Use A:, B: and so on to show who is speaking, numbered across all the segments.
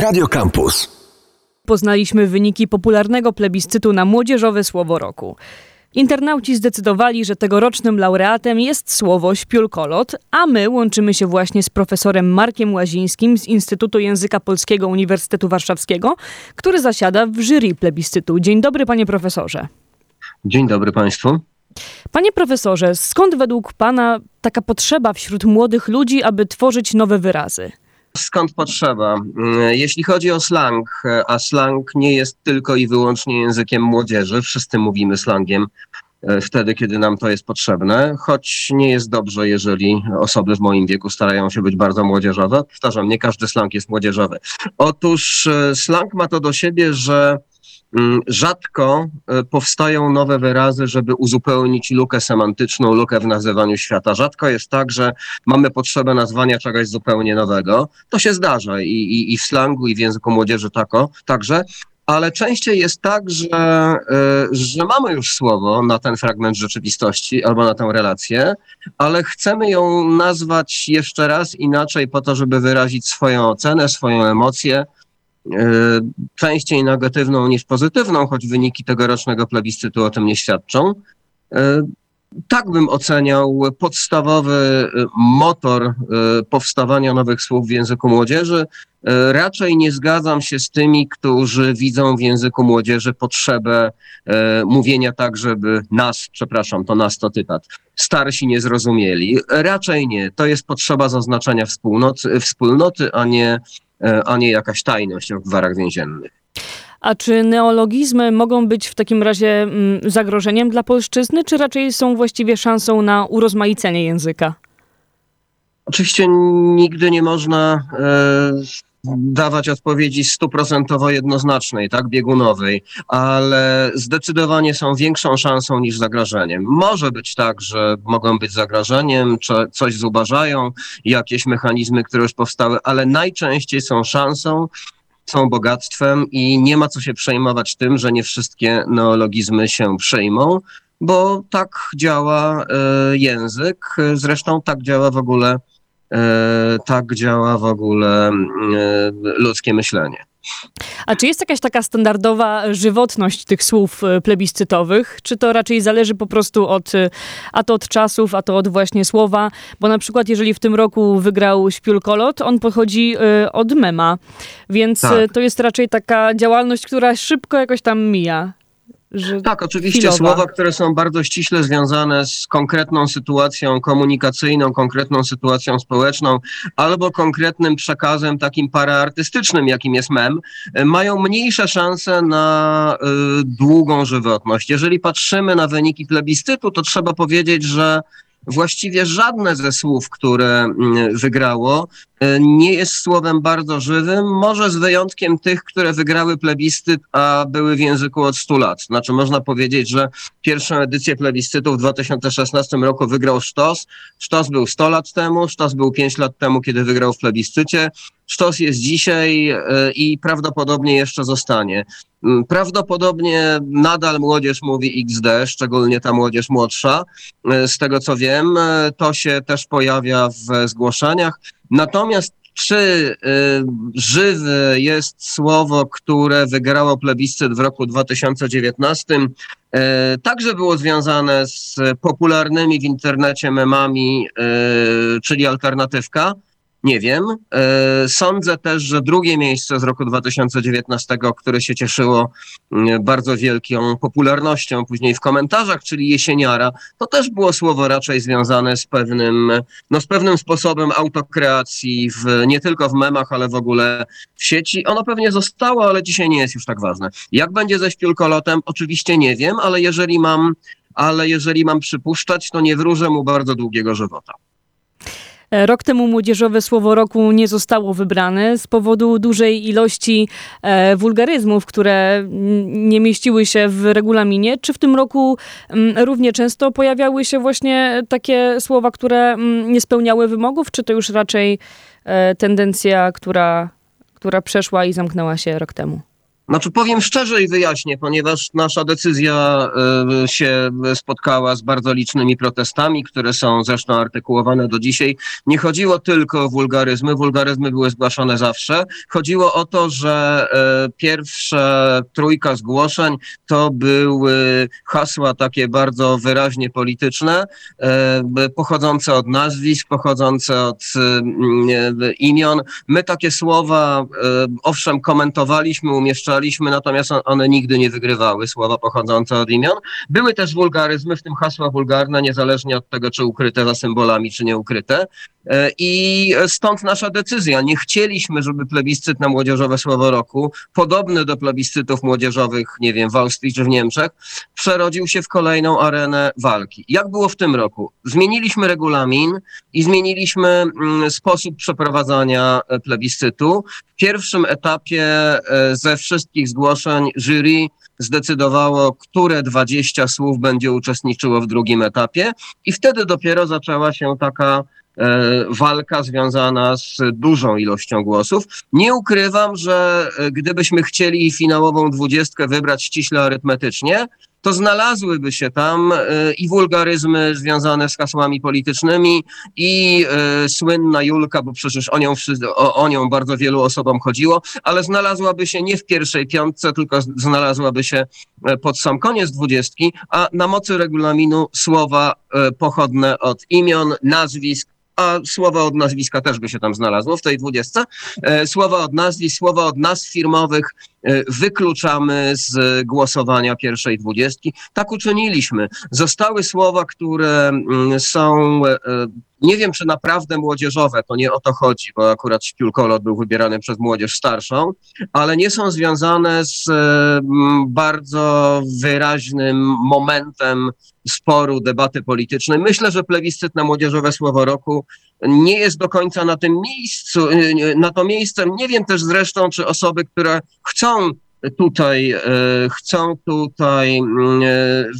A: Radio Campus.
B: Poznaliśmy wyniki popularnego plebiscytu na młodzieżowe słowo roku. Internauci zdecydowali, że tegorocznym laureatem jest słowo śpiulkolot, a my łączymy się właśnie z profesorem Markiem Łazińskim z Instytutu Języka Polskiego Uniwersytetu Warszawskiego, który zasiada w jury plebiscytu. Dzień dobry, panie profesorze.
C: Dzień dobry Państwu.
B: Panie profesorze, skąd według pana taka potrzeba wśród młodych ludzi, aby tworzyć nowe wyrazy?
C: Skąd potrzeba? Mm, Jeśli chodzi o slang, a slang nie jest tylko i wyłącznie językiem młodzieży, wszyscy mówimy slangiem e, wtedy, kiedy nam to jest potrzebne, choć nie jest dobrze, jeżeli osoby w moim wieku starają się być bardzo młodzieżowe. Powtarzam, nie każdy slang jest młodzieżowy. Otóż e, slang ma to do siebie, że rzadko e, powstają nowe wyrazy, żeby uzupełnić lukę semantyczną, lukę w nazywaniu świata. Rzadko jest tak, że mamy potrzebę nazwania czegoś zupełnie nowego. To się zdarza i, i, i w slangu, i w języku młodzieży tako, także. Ale częściej jest tak, że, e, że mamy już słowo na ten fragment rzeczywistości albo na tę relację, ale chcemy ją nazwać jeszcze raz inaczej po to, żeby wyrazić swoją ocenę, swoją emocję, częściej negatywną niż pozytywną, choć wyniki tegorocznego plebiscytu o tym nie świadczą. E, Tak bym oceniał podstawowy e, motor e, powstawania nowych słów w języku młodzieży. E, Raczej nie zgadzam się z tymi, którzy widzą w języku młodzieży potrzebę e, mówienia tak, żeby nas, przepraszam, to nas to tytat, starsi nie zrozumieli. Raczej nie. To jest potrzeba zaznaczenia wspólnoty, wspólnoty a, nie, e, a nie jakaś tajność w gwarach więziennych.
B: A czy neologizmy mogą być w takim razie mm, zagrożeniem dla polszczyzny, czy raczej są właściwie szansą na urozmaicenie języka?
C: Oczywiście nigdy nie można e, dawać odpowiedzi stuprocentowo jednoznacznej, tak, biegunowej, ale zdecydowanie są większą szansą niż zagrożeniem. Może być tak, że mogą być zagrożeniem, czy coś zubażają, jakieś mechanizmy, które już powstały, ale najczęściej są szansą, są bogactwem i nie ma co się przejmować tym, że nie wszystkie neologizmy się przejmą, bo tak działa e, język, zresztą tak działa w ogóle tak działa w ogóle e, ludzkie myślenie.
B: A czy jest jakaś taka standardowa żywotność tych słów e, plebiscytowych? Czy to raczej zależy po prostu od, e, a to od czasów, a to od właśnie słowa? Bo na przykład jeżeli w tym roku wygrał Śpiulkolot, on pochodzi e, od mema, więc
C: Tak.
B: e, to jest raczej taka działalność, która szybko jakoś tam mija. Że
C: Tak, oczywiście
B: chwilowa.
C: słowa, które są bardzo ściśle związane z konkretną sytuacją komunikacyjną, konkretną sytuacją społeczną albo konkretnym przekazem takim paraartystycznym, jakim jest mem, e, mają mniejsze szanse na y, długą żywotność. Jeżeli patrzymy na wyniki plebiscytu, to trzeba powiedzieć, że właściwie żadne ze słów, które mm, wygrało, e, nie jest słowem bardzo żywym, może z wyjątkiem tych, które wygrały plebiscyt, a były w języku od 100 lat. Znaczy można powiedzieć, że pierwszą edycję plebiscytu w 2016 roku wygrał Sztos. Sztos był 100 lat temu, Sztos był 5 lat temu, kiedy wygrał w plebiscycie. Sztos jest dzisiaj e, i prawdopodobnie jeszcze zostanie. Mm, Prawdopodobnie nadal młodzież mówi XD, szczególnie ta młodzież młodsza. E, Z tego co wiem, e, to się też pojawia w zgłoszeniach. Natomiast czy y, żywe jest słowo, które wygrało plebiscyt w roku 2019? Y, także było związane z popularnymi w internecie memami, y, czyli alternatywka. Nie wiem. E, Sądzę też, że drugie miejsce z roku 2019, które się cieszyło mm, bardzo wielką popularnością później w komentarzach, czyli jesieniara, to też było słowo raczej związane z pewnym, no z pewnym sposobem autokreacji w, nie tylko w memach, ale w ogóle w sieci. Ono pewnie zostało, ale dzisiaj nie jest już tak ważne. Jak będzie ze śpiulkolotem? Oczywiście nie wiem, ale jeżeli mam, ale jeżeli mam przypuszczać, to nie wróżę mu bardzo długiego żywota.
B: E, Rok temu młodzieżowe słowo roku nie zostało wybrane z powodu dużej ilości e, wulgaryzmów, które nie mieściły się w regulaminie. Czy w tym roku równie często pojawiały się właśnie takie słowa, które nie spełniały wymogów, czy to już raczej e, tendencja, która, która przeszła i zamknęła się rok temu?
C: Znaczy powiem szczerze i wyjaśnię, ponieważ nasza decyzja y, się spotkała z bardzo licznymi protestami, które są zresztą artykułowane do dzisiaj. Nie chodziło tylko o wulgaryzmy, wulgaryzmy były zgłaszane zawsze. Chodziło o to, że y, pierwsza trójka zgłoszeń to były hasła takie bardzo wyraźnie polityczne, y, pochodzące od nazwisk, pochodzące od imion. My takie słowa owszem komentowaliśmy, umieszczaliśmy używaliśmy, natomiast one nigdy nie wygrywały, słowa pochodzące od imion. Były też wulgaryzmy, w tym hasła wulgarne, niezależnie od tego, czy ukryte za symbolami, czy nie ukryte. E, I stąd nasza decyzja. Nie chcieliśmy, żeby plebiscyt na młodzieżowe słowo roku, podobny do plebiscytów młodzieżowych, nie wiem, w Austrii czy w Niemczech, przerodził się w kolejną arenę walki. Jak było w tym roku? Zmieniliśmy regulamin i zmieniliśmy mm, sposób przeprowadzania e, plebiscytu. W pierwszym etapie e, ze wszystkich zgłoszeń jury zdecydowało, które 20 słów będzie uczestniczyło w drugim etapie i wtedy dopiero zaczęła się taka E, walka związana z dużą ilością głosów. Nie ukrywam, że e, gdybyśmy chcieli finałową dwudziestkę wybrać ściśle arytmetycznie, to znalazłyby się tam e, i wulgaryzmy związane z hasłami politycznymi, i słynna Julka, bo przecież o nią, o, o nią bardzo wielu osobom chodziło, ale znalazłaby się nie w pierwszej piątce, tylko znalazłaby się pod sam koniec dwudziestki, a na mocy regulaminu słowa pochodne od imion, nazwisk, a słowa od nazwiska też by się tam znalazło w tej dwudziestce. E, słowa od nazwisk, słowa od nazw firmowych e, wykluczamy z głosowania pierwszej dwudziestki. Tak uczyniliśmy. Zostały słowa, które mm, są e, nie wiem, czy naprawdę młodzieżowe, to nie o to chodzi, bo akurat śpiulkolot był wybierany przez młodzież starszą, ale nie są związane z bardzo wyraźnym momentem sporu, debaty politycznej. Myślę, że plebiscyt na młodzieżowe słowo roku nie jest do końca na tym miejscu, na to miejsce. Nie wiem też zresztą, czy osoby, które chcą tutaj, e, chcą tutaj mm, e,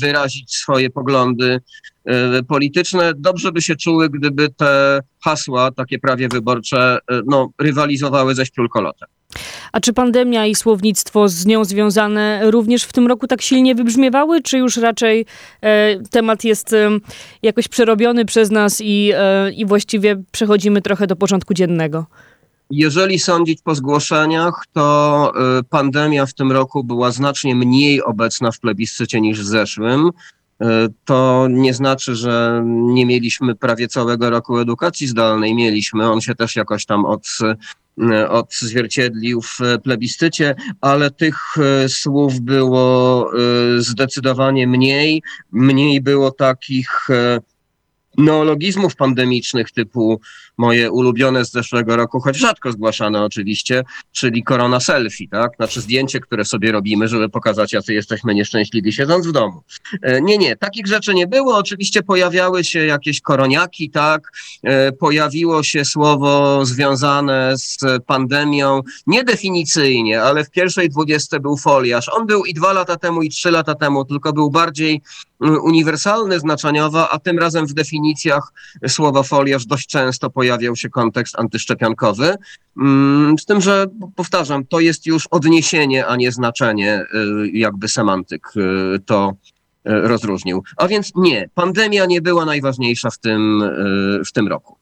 C: wyrazić swoje poglądy e, polityczne, dobrze by się czuły, gdyby te hasła, takie prawie wyborcze, no, rywalizowały ze śpiulkolotem.
B: A czy pandemia i słownictwo z nią związane również w tym roku tak silnie wybrzmiewały, czy już raczej e, temat jest e, jakoś przerobiony przez nas i, e, i właściwie przechodzimy trochę do porządku dziennego?
C: Jeżeli sądzić po zgłoszeniach, to e, pandemia w tym roku była znacznie mniej obecna w plebiscycie niż w zeszłym. E, to nie znaczy, że nie mieliśmy prawie całego roku edukacji zdalnej. Mieliśmy, on się też jakoś tam od E, odzwierciedlił w plebiscycie, ale tych słów było zdecydowanie mniej. Mniej było takich neologizmów pandemicznych typu moje ulubione z zeszłego roku, choć rzadko zgłaszane oczywiście, czyli korona selfie, tak? Znaczy zdjęcie, które sobie robimy, żeby pokazać, jacy jesteśmy nieszczęśliwi siedząc w domu. E, nie, nie, takich rzeczy nie było. Oczywiście pojawiały się jakieś koroniaki, tak? E, pojawiło się słowo związane z pandemią, niedefinicyjnie, ale w pierwszej dwudziestce był foliarz. On był i dwa lata temu, i trzy lata temu, tylko był bardziej mm, uniwersalny znaczeniowo, a tym razem w definicjach słowa foliarz dość często pojawiło pojawiał się kontekst antyszczepionkowy. Mm, z tym, że powtarzam, to jest już odniesienie, a nie znaczenie, y, jakby semantyk y, to y, rozróżnił. A więc nie, pandemia nie była najważniejsza w tym, w tym roku.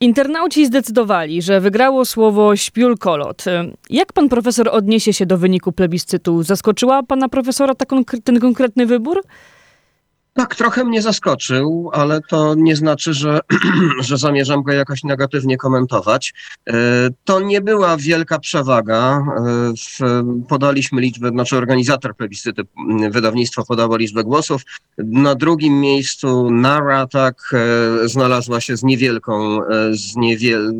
B: Internauci zdecydowali, że wygrało słowo śpiulkolot. Jak pan profesor odniesie się do wyniku plebiscytu? Zaskoczyła pana profesora ta ten konkretny wybór?
C: Tak, trochę mnie zaskoczył, ale to nie znaczy, że, że zamierzam go jakoś negatywnie komentować. E, to nie była wielka przewaga. E, podaliśmy liczbę, znaczy organizator plebiscyty, wydawnictwo podało liczbę głosów. Na drugim miejscu Nara tak e, znalazła się z niewielką, z niewiel...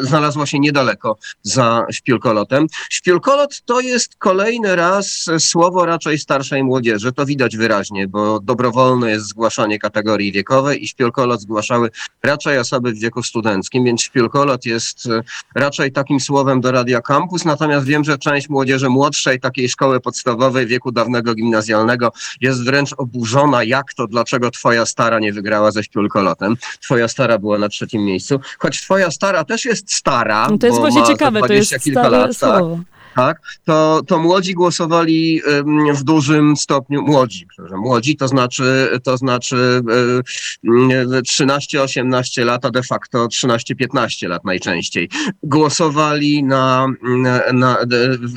C: znalazła się niedaleko za śpiulkolotem. Śpiulkolot to jest kolejny raz słowo raczej starszej młodzieży. To widać wyraźnie, bo dobrowolnie jest zgłaszanie kategorii wiekowej i śpiolkolot zgłaszały raczej osoby w wieku studenckim, więc śpiolkolot jest e, raczej takim słowem do Radia Campus, natomiast wiem, że część młodzieży młodszej, takiej szkoły podstawowej, wieku dawnego gimnazjalnego jest wręcz oburzona, jak to, dlaczego twoja stara nie wygrała ze śpiolkolotem. Twoja stara była na trzecim miejscu, choć twoja stara też jest stara,
B: no to jest właśnie ciekawe, to jest kilka lat, tak. słowo. Tak
C: tak, to, to młodzi głosowali w dużym stopniu, młodzi, młodzi to znaczy, to znaczy 13-18 lat, a de facto 13-15 lat najczęściej. Głosowali na, na, na,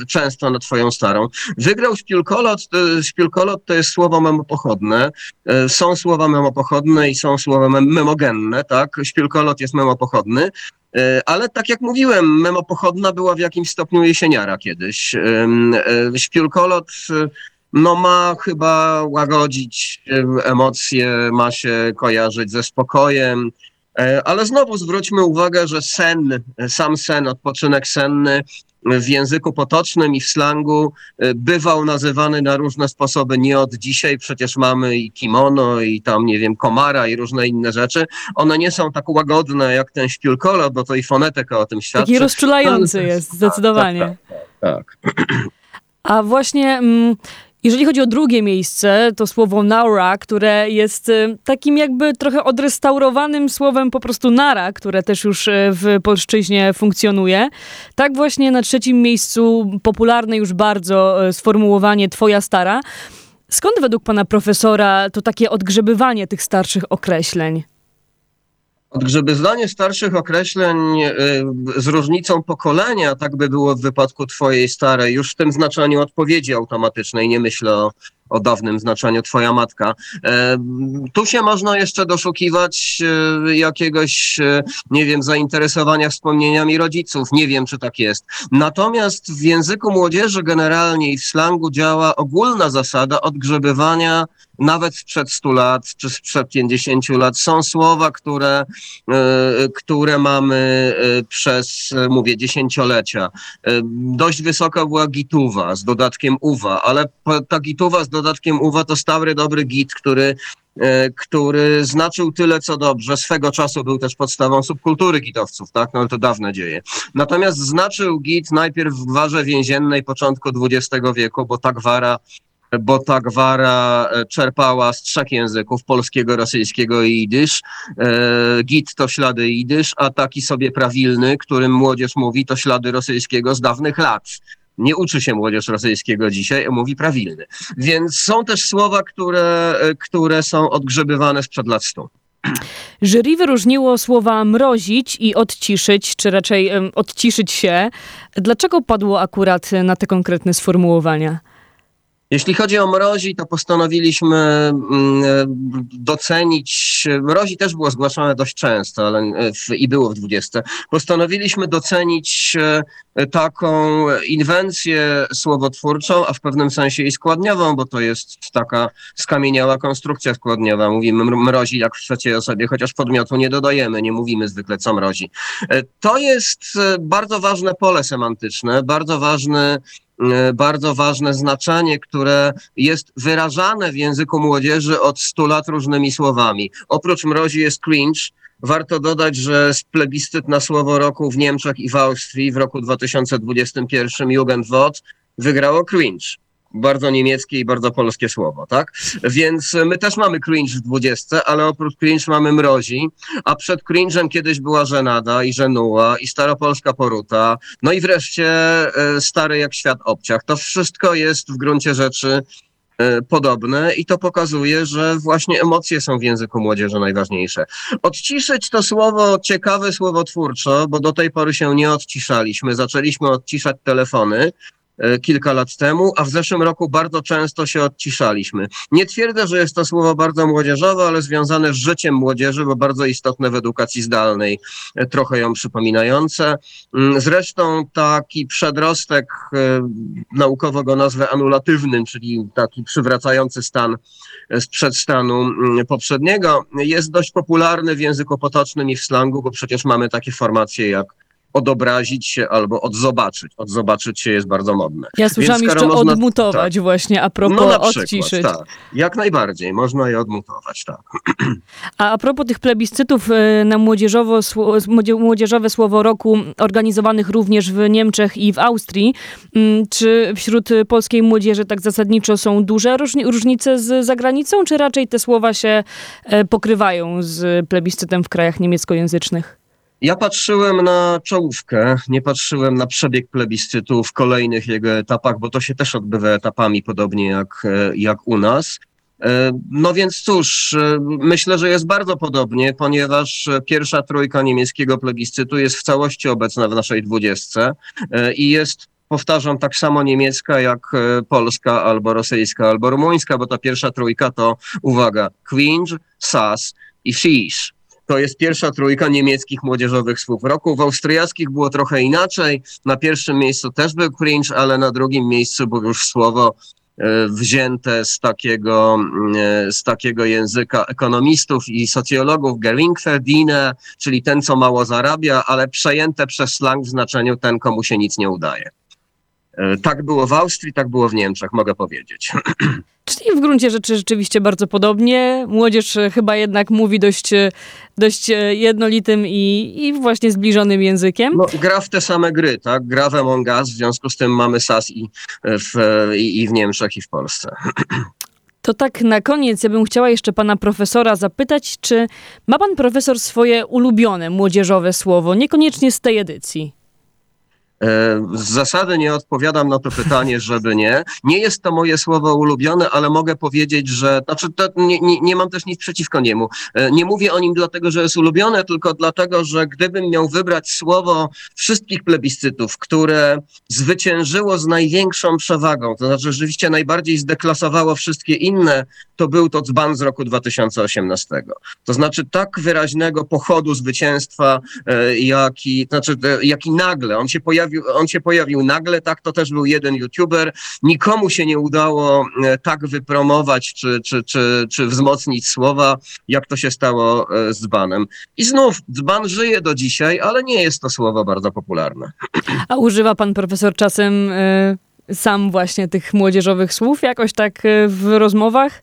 C: często na twoją starą. Wygrał śpiulkolot, śpiulkolot to jest słowo memopochodne. E, są słowa memopochodne i są słowa memogenne, tak? Śpiulkolot jest memopochodny. E, ale tak jak mówiłem, memopochodna była w jakimś stopniu jesieniara kiedyś. E, śpiulkolot no ma chyba łagodzić emocje, ma się kojarzyć ze spokojem, ale znowu zwróćmy uwagę, że sen, sam sen, odpoczynek senny w języku potocznym i w slangu e, bywał nazywany na różne sposoby. Nie od dzisiaj przecież mamy i kimono, i tam, nie wiem, komara i różne inne rzeczy. One nie są tak łagodne jak ten śpiulkolot, bo to i fonetyka o tym świadczy.
B: Taki rozczulający jest, zdecydowanie.
C: tak. tak, tak.
B: A właśnie... Mm, jeżeli chodzi o drugie miejsce, to słowo naura, które jest y, takim jakby trochę odrestaurowanym słowem po prostu nara, które też już y, w polszczyźnie funkcjonuje. Tak właśnie na trzecim miejscu popularne już bardzo y, sformułowanie twoja stara. Skąd według pana profesora to takie odgrzebywanie tych starszych określeń?
C: Odgrzebywanie starszych określeń z różnicą pokolenia, tak by było w wypadku twojej starej, już w tym znaczeniu odpowiedzi automatycznej, nie myślę o o dawnym znaczeniu twoja matka. E, tu się można jeszcze doszukiwać e, jakiegoś, e, nie wiem, zainteresowania wspomnieniami rodziców. Nie wiem, czy tak jest. Natomiast w języku młodzieży generalnie i w slangu działa ogólna zasada odgrzebywania nawet sprzed 100 lat czy sprzed 50 lat. Są słowa, które, które mamy przez, mówię, dziesięciolecia. Dość wysoka była gituwa z dodatkiem uwa, ale ta gituwa z dodatkiem uwa to stary, dobry git, który e, który znaczył tyle, co dobrze. Swego czasu był też podstawą subkultury gitowców, tak? No ale to dawne dzieje. Natomiast znaczył git najpierw w gwarze więziennej początku XX wieku, bo ta gwara bo ta gwara e, czerpała z trzech języków, polskiego, rosyjskiego i jidysz. E, git to ślady jidysz, a taki sobie prawilny, którym młodzież mówi, to ślady rosyjskiego z dawnych lat nie uczy się młodzież rosyjskiego dzisiaj, mówi prawilny. Więc są też słowa, które, które są odgrzebywane sprzed lat stu.
B: Jury wyróżniło słowa mrozić i odciszyć, czy raczej um, odciszyć się. Dlaczego padło akurat na te konkretne sformułowania?
C: Jeśli chodzi o mrozi, to postanowiliśmy mm, e, docenić, mrozi też było zgłaszane dość często ale e, w, i było w 20. Postanowiliśmy docenić e, taką inwencję słowotwórczą, a w pewnym sensie i składniową, bo to jest taka skamieniała konstrukcja składniowa. Mówimy mrozi jak w trzeciej osobie, chociaż podmiotu nie dodajemy, nie mówimy zwykle co mrozi. To jest bardzo ważne pole semantyczne, bardzo ważny E, bardzo ważne znaczenie, które jest wyrażane w języku młodzieży od 100 lat różnymi słowami. Oprócz mrozi jest cringe. Warto dodać, że plebiscyt na słowo roku w Niemczech i w Austrii w roku 2021 Jugendwort wygrało cringe bardzo niemieckie i bardzo polskie słowo, tak? Więc my też mamy cringe w dwudziestce, ale oprócz cringe mamy mrozi, a przed cringe'em kiedyś była żenada i żenuła i staropolska poruta, no i wreszcie e, stary jak świat obciach. To wszystko jest w gruncie rzeczy e, podobne i to pokazuje, że właśnie emocje są w języku młodzieży najważniejsze. Odciszyć to słowo ciekawe słowo twórczo, bo do tej pory się nie odciszaliśmy. Zaczęliśmy odciszać telefony, kilka lat temu, a w zeszłym roku bardzo często się odciszaliśmy. Nie twierdzę, że jest to słowo bardzo młodzieżowe, ale związane z życiem młodzieży, bo bardzo istotne w edukacji zdalnej, e, trochę ją przypominające. Mm, zresztą taki przedrostek, e, naukowo go nazwę anulatywnym, czyli taki przywracający stan sprzed stanu mm, poprzedniego, jest dość popularny w języku potocznym i w slangu, bo przecież mamy takie formacje jak odobrazić się albo odzobaczyć. Odzobaczyć się jest bardzo modne.
B: Ja słyszałam jeszcze można, odmutować tak. właśnie, a propos no na przykład, odciszyć.
C: Tak. Jak najbardziej, można je odmutować, tak.
B: A a propos tych plebiscytów y, na młodzieżowo, młodzieżowe słowo roku organizowanych również w Niemczech i w Austrii, mm, czy wśród polskiej młodzieży tak zasadniczo są duże różnice z zagranicą, czy raczej te słowa się e, pokrywają z plebiscytem w krajach niemieckojęzycznych?
C: Ja patrzyłem na czołówkę, nie patrzyłem na przebieg plebiscytu w kolejnych jego etapach, bo to się też odbywa etapami, podobnie jak, e, jak u nas. E, No więc cóż, e, myślę, że jest bardzo podobnie, ponieważ pierwsza trójka niemieckiego plebiscytu jest w całości obecna w naszej dwudziestce i jest, powtarzam, tak samo niemiecka jak polska, albo rosyjska, albo rumuńska, bo ta pierwsza trójka to, uwaga, cringe, sas i fish. To jest pierwsza trójka niemieckich młodzieżowych słów roku. W austriackich było trochę inaczej. Na pierwszym miejscu też był cringe, ale na drugim miejscu było już słowo e, wzięte z takiego, e, z takiego języka ekonomistów i socjologów Geringverdiener, czyli ten, co mało zarabia, ale przejęte przez slang w znaczeniu ten, komu się nic nie udaje. E, Tak było w Austrii, tak było w Niemczech, mogę powiedzieć.
B: Czyli w gruncie rzeczy rzeczywiście bardzo podobnie. Młodzież e, chyba jednak mówi dość, e, dość jednolitym i, i właśnie zbliżonym językiem.
C: No, gra w te same gry, tak? Gra w Among Us, w związku z tym mamy SAS i w, i, i w Niemczech, i w Polsce.
B: To tak na koniec ja bym chciała jeszcze pana profesora zapytać, czy ma pan profesor swoje ulubione młodzieżowe słowo, niekoniecznie z tej edycji?
C: E, Z zasady nie odpowiadam na to pytanie, żeby nie. Nie jest to moje słowo ulubione, ale mogę powiedzieć, że znaczy nie, nie, nie mam też nic przeciwko niemu. E, Nie mówię o nim dlatego, że jest ulubione, tylko dlatego, że gdybym miał wybrać słowo wszystkich plebiscytów, które zwyciężyło z największą przewagą, to znaczy rzeczywiście najbardziej zdeklasowało wszystkie inne, to był to dzban z roku 2018. To znaczy tak wyraźnego pochodu zwycięstwa, e, jaki, znaczy, jaki nagle, on się pojawił, on się pojawił nagle, tak, to też był jeden youtuber, nikomu się nie udało e, tak wypromować, czy, czy, czy, czy wzmocnić słowa, jak to się stało e, z dzbanem. I znów, dzban żyje do dzisiaj, ale nie jest to słowo bardzo popularne.
B: A używa pan profesor czasem e, sam właśnie tych młodzieżowych słów jakoś tak w rozmowach?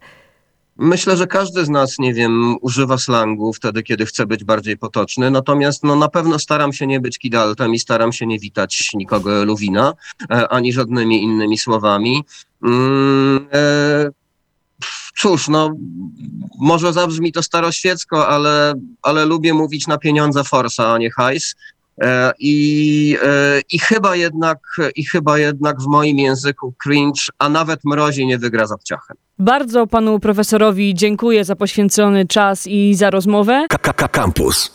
C: Myślę, że każdy z nas, nie wiem, używa slangu wtedy, kiedy chce być bardziej potoczny, natomiast no, na pewno staram się nie być kidaltem i staram się nie witać nikogo Luwina, e, ani żadnymi innymi słowami. Mm, e, cóż, no, może zabrzmi to staroświecko, ale, ale lubię mówić na pieniądze forsa, a nie hajs. E, I, e, I chyba jednak, i chyba jednak w moim języku cringe, a nawet mrozi nie wygra z obciachem.
B: Bardzo panu profesorowi dziękuję za poświęcony czas i za rozmowę.
A: KKK Campus.